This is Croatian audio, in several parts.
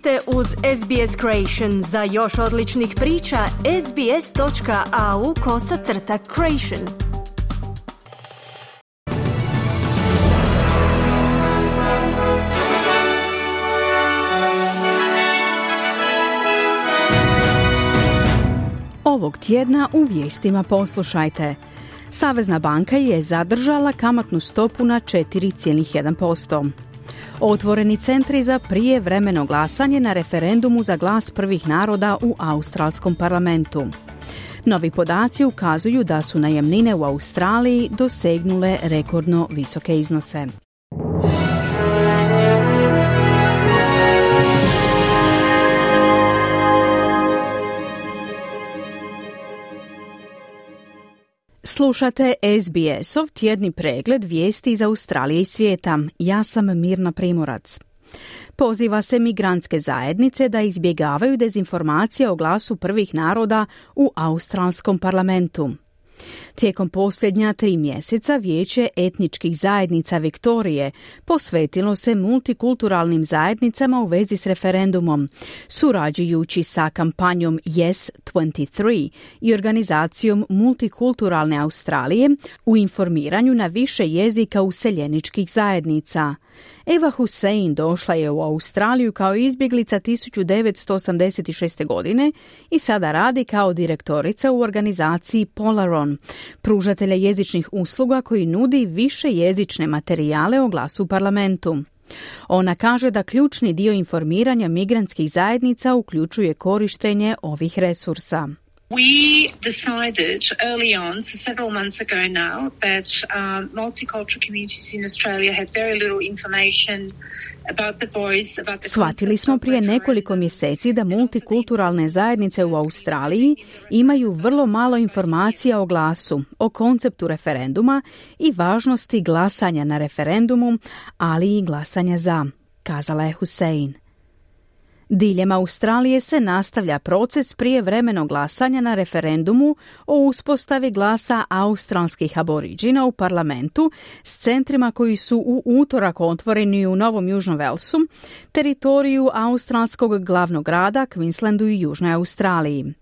ste uz SBS Creation. Za još odličnih priča, sbs.au kosacrta creation. Ovog tjedna u vijestima poslušajte. Savezna banka je zadržala kamatnu stopu na 4,1%. Otvoreni centri za prijevremeno glasanje na referendumu za glas prvih naroda u australskom parlamentu. Novi podaci ukazuju da su najemnine u Australiji dosegnule rekordno visoke iznose. Slušate SBS-ov tjedni pregled vijesti iz Australije i svijeta. Ja sam Mirna Primorac. Poziva se migrantske zajednice da izbjegavaju dezinformacije o glasu prvih naroda u australskom parlamentu. Tijekom posljednja tri mjeseca Vijeće etničkih zajednica Viktorije posvetilo se multikulturalnim zajednicama u vezi s referendumom, surađujući sa kampanjom Yes 23 i organizacijom Multikulturalne Australije u informiranju na više jezika useljeničkih zajednica. Eva Hussein došla je u Australiju kao izbjeglica 1986. godine i sada radi kao direktorica u organizaciji Polaron, pružatelja jezičnih usluga koji nudi više jezične materijale o glasu u parlamentu. Ona kaže da ključni dio informiranja migrantskih zajednica uključuje korištenje ovih resursa. We decided early on, so several months ago now, that um, multicultural communities in Australia had very little information Shvatili smo prije nekoliko mjeseci da multikulturalne zajednice u Australiji imaju vrlo malo informacija o glasu, o konceptu referenduma i važnosti glasanja na referendumu, ali i glasanja za, kazala je Hussein. Diljem Australije se nastavlja proces prijevremenog glasanja na referendumu o uspostavi glasa australskih aboriđina u parlamentu s centrima koji su u utorak otvoreni u Novom Južnom Velsu, teritoriju australskog glavnog grada, Queenslandu i Južnoj Australiji.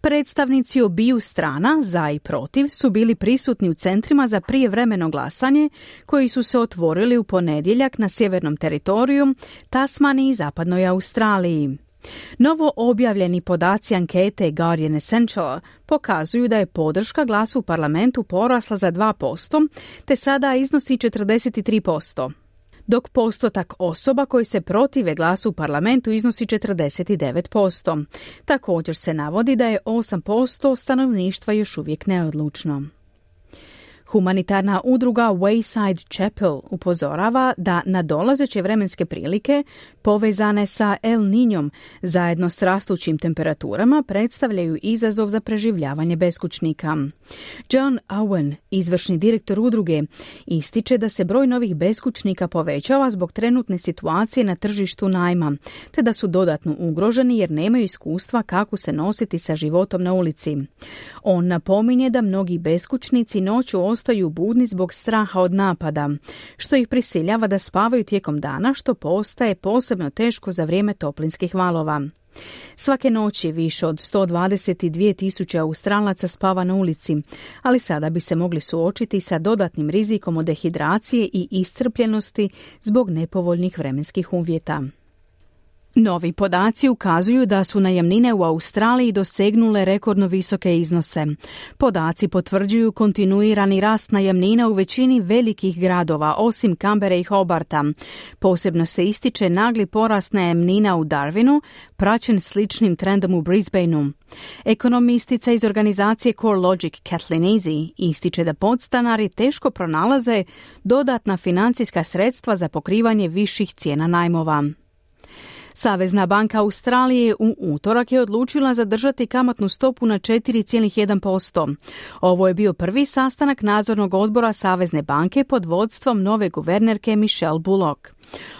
Predstavnici obiju strana, za i protiv, su bili prisutni u centrima za prijevremeno glasanje koji su se otvorili u ponedjeljak na sjevernom teritoriju, Tasmaniji i zapadnoj Australiji. Novo objavljeni podaci ankete Guardian Essential pokazuju da je podrška glasu u parlamentu porasla za 2%, te sada iznosi 43% dok postotak osoba koji se protive glasu u parlamentu iznosi 49%. Također se navodi da je 8% stanovništva još uvijek neodlučno. Humanitarna udruga Wayside Chapel upozorava da nadolazeće vremenske prilike povezane sa El Niñom zajedno s rastućim temperaturama predstavljaju izazov za preživljavanje beskućnika. John Owen, izvršni direktor udruge, ističe da se broj novih beskućnika povećava zbog trenutne situacije na tržištu najma, te da su dodatno ugroženi jer nemaju iskustva kako se nositi sa životom na ulici. On napominje da mnogi beskućnici noću ostaju budni zbog straha od napada, što ih prisiljava da spavaju tijekom dana, što postaje posebno teško za vrijeme toplinskih valova. Svake noći više od 122 tisuće Australaca spava na ulici, ali sada bi se mogli suočiti sa dodatnim rizikom od dehidracije i iscrpljenosti zbog nepovoljnih vremenskih uvjeta. Novi podaci ukazuju da su najamnine u Australiji dosegnule rekordno visoke iznose. Podaci potvrđuju kontinuirani rast najamnina u većini velikih gradova, osim Kambere i Hobarta. Posebno se ističe nagli porast najamnina u Darwinu, praćen sličnim trendom u Brisbaneu. Ekonomistica iz organizacije CoreLogic Kathleen Easy ističe da podstanari teško pronalaze dodatna financijska sredstva za pokrivanje viših cijena najmova. Savezna banka Australije u utorak je odlučila zadržati kamatnu stopu na 4,1%. Ovo je bio prvi sastanak nadzornog odbora Savezne banke pod vodstvom nove guvernerke Michelle Bullock.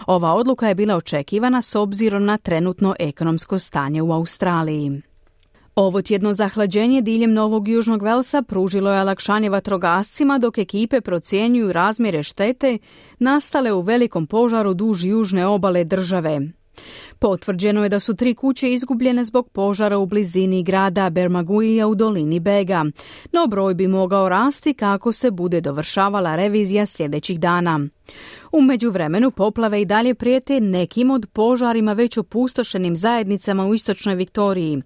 Ova odluka je bila očekivana s obzirom na trenutno ekonomsko stanje u Australiji. Ovo tjedno zahlađenje diljem Novog Južnog Velsa pružilo je olakšanje vatrogascima dok ekipe procjenjuju razmjere štete nastale u velikom požaru duž južne obale države. Potvrđeno je da su tri kuće izgubljene zbog požara u blizini grada Bermaguija u dolini Bega, no broj bi mogao rasti kako se bude dovršavala revizija sljedećih dana. U međuvremenu poplave i dalje prijete nekim od požarima već opustošenim zajednicama u istočnoj Viktoriji.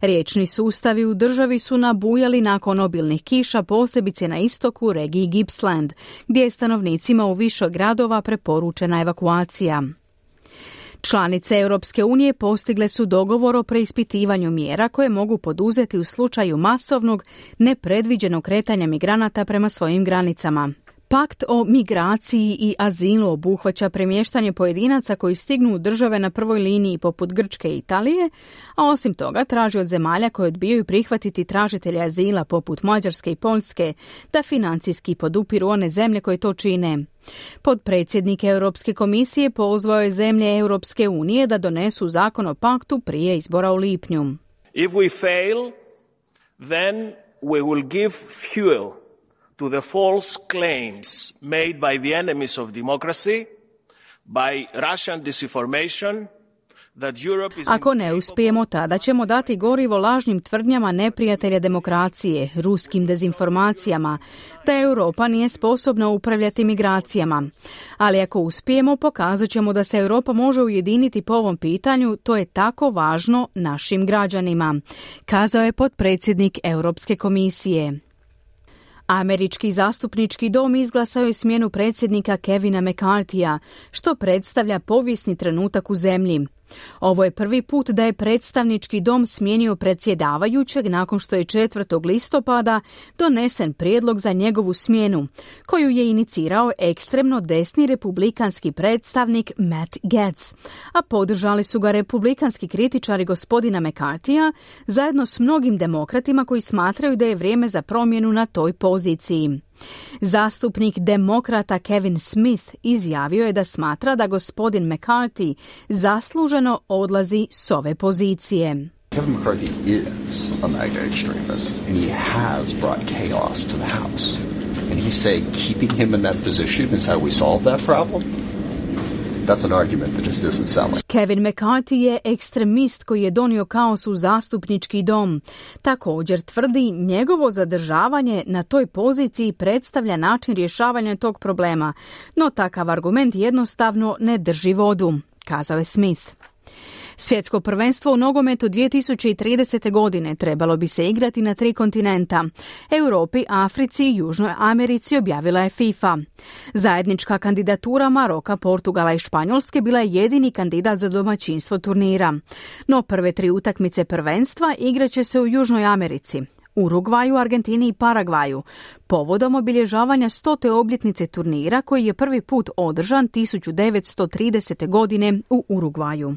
Riječni sustavi u državi su nabujali nakon obilnih kiša posebice na istoku regiji Gippsland, gdje je stanovnicima u više gradova preporučena evakuacija. Članice Europske unije postigle su dogovor o preispitivanju mjera koje mogu poduzeti u slučaju masovnog, nepredviđenog kretanja migranata prema svojim granicama. Pakt o migraciji i azilu obuhvaća premještanje pojedinaca koji stignu u države na prvoj liniji poput Grčke i Italije, a osim toga traži od zemalja koje odbijaju prihvatiti tražitelje azila poput Mađarske i Poljske da financijski podupiru one zemlje koje to čine. Podpredsjednik Europske komisije pozvao je zemlje Europske unije da donesu zakon o paktu prije izbora u lipnju. If we fail, then we will give fuel to the false claims made by the enemies of democracy, by Russian disinformation, Ako ne uspijemo, tada ćemo dati gorivo lažnim tvrdnjama neprijatelja demokracije, ruskim dezinformacijama, da Europa nije sposobna upravljati migracijama. Ali ako uspijemo, pokazat ćemo da se Europa može ujediniti po ovom pitanju, to je tako važno našim građanima, kazao je potpredsjednik Europske komisije. Američki zastupnički dom izglasao je smjenu predsjednika Kevina McCarthyja, što predstavlja povijesni trenutak u zemlji. Ovo je prvi put da je predstavnički dom smijenio predsjedavajućeg nakon što je 4. listopada donesen prijedlog za njegovu smjenu, koju je inicirao ekstremno desni republikanski predstavnik Matt Getz, a podržali su ga republikanski kritičari gospodina McCarthyja zajedno s mnogim demokratima koji smatraju da je vrijeme za promjenu na toj poziciji. Zastupnik demokrata Kevin Smith izjavio je da smatra da gospodin McCarthy zasluženo odlazi s ove pozicije. Kevin McCarthy is a MAGA extremist and he has brought chaos to the House. And he's saying keeping him in that position is how we solve that problem? That's an argument that just isn't selling. Kevin McCarthy je ekstremist koji je donio kaos u zastupnički dom. Također tvrdi njegovo zadržavanje na toj poziciji predstavlja način rješavanja tog problema, no takav argument jednostavno ne drži vodu, kazao je Smith. Svjetsko prvenstvo u nogometu 2030. godine trebalo bi se igrati na tri kontinenta. Europi, Africi i Južnoj Americi objavila je FIFA. Zajednička kandidatura Maroka, Portugala i Španjolske bila je jedini kandidat za domaćinstvo turnira. No prve tri utakmice prvenstva igraće se u Južnoj Americi. Urugvaju, Argentini i Paragvaju, povodom obilježavanja stote obljetnice turnira koji je prvi put održan 1930. godine u Urugvaju.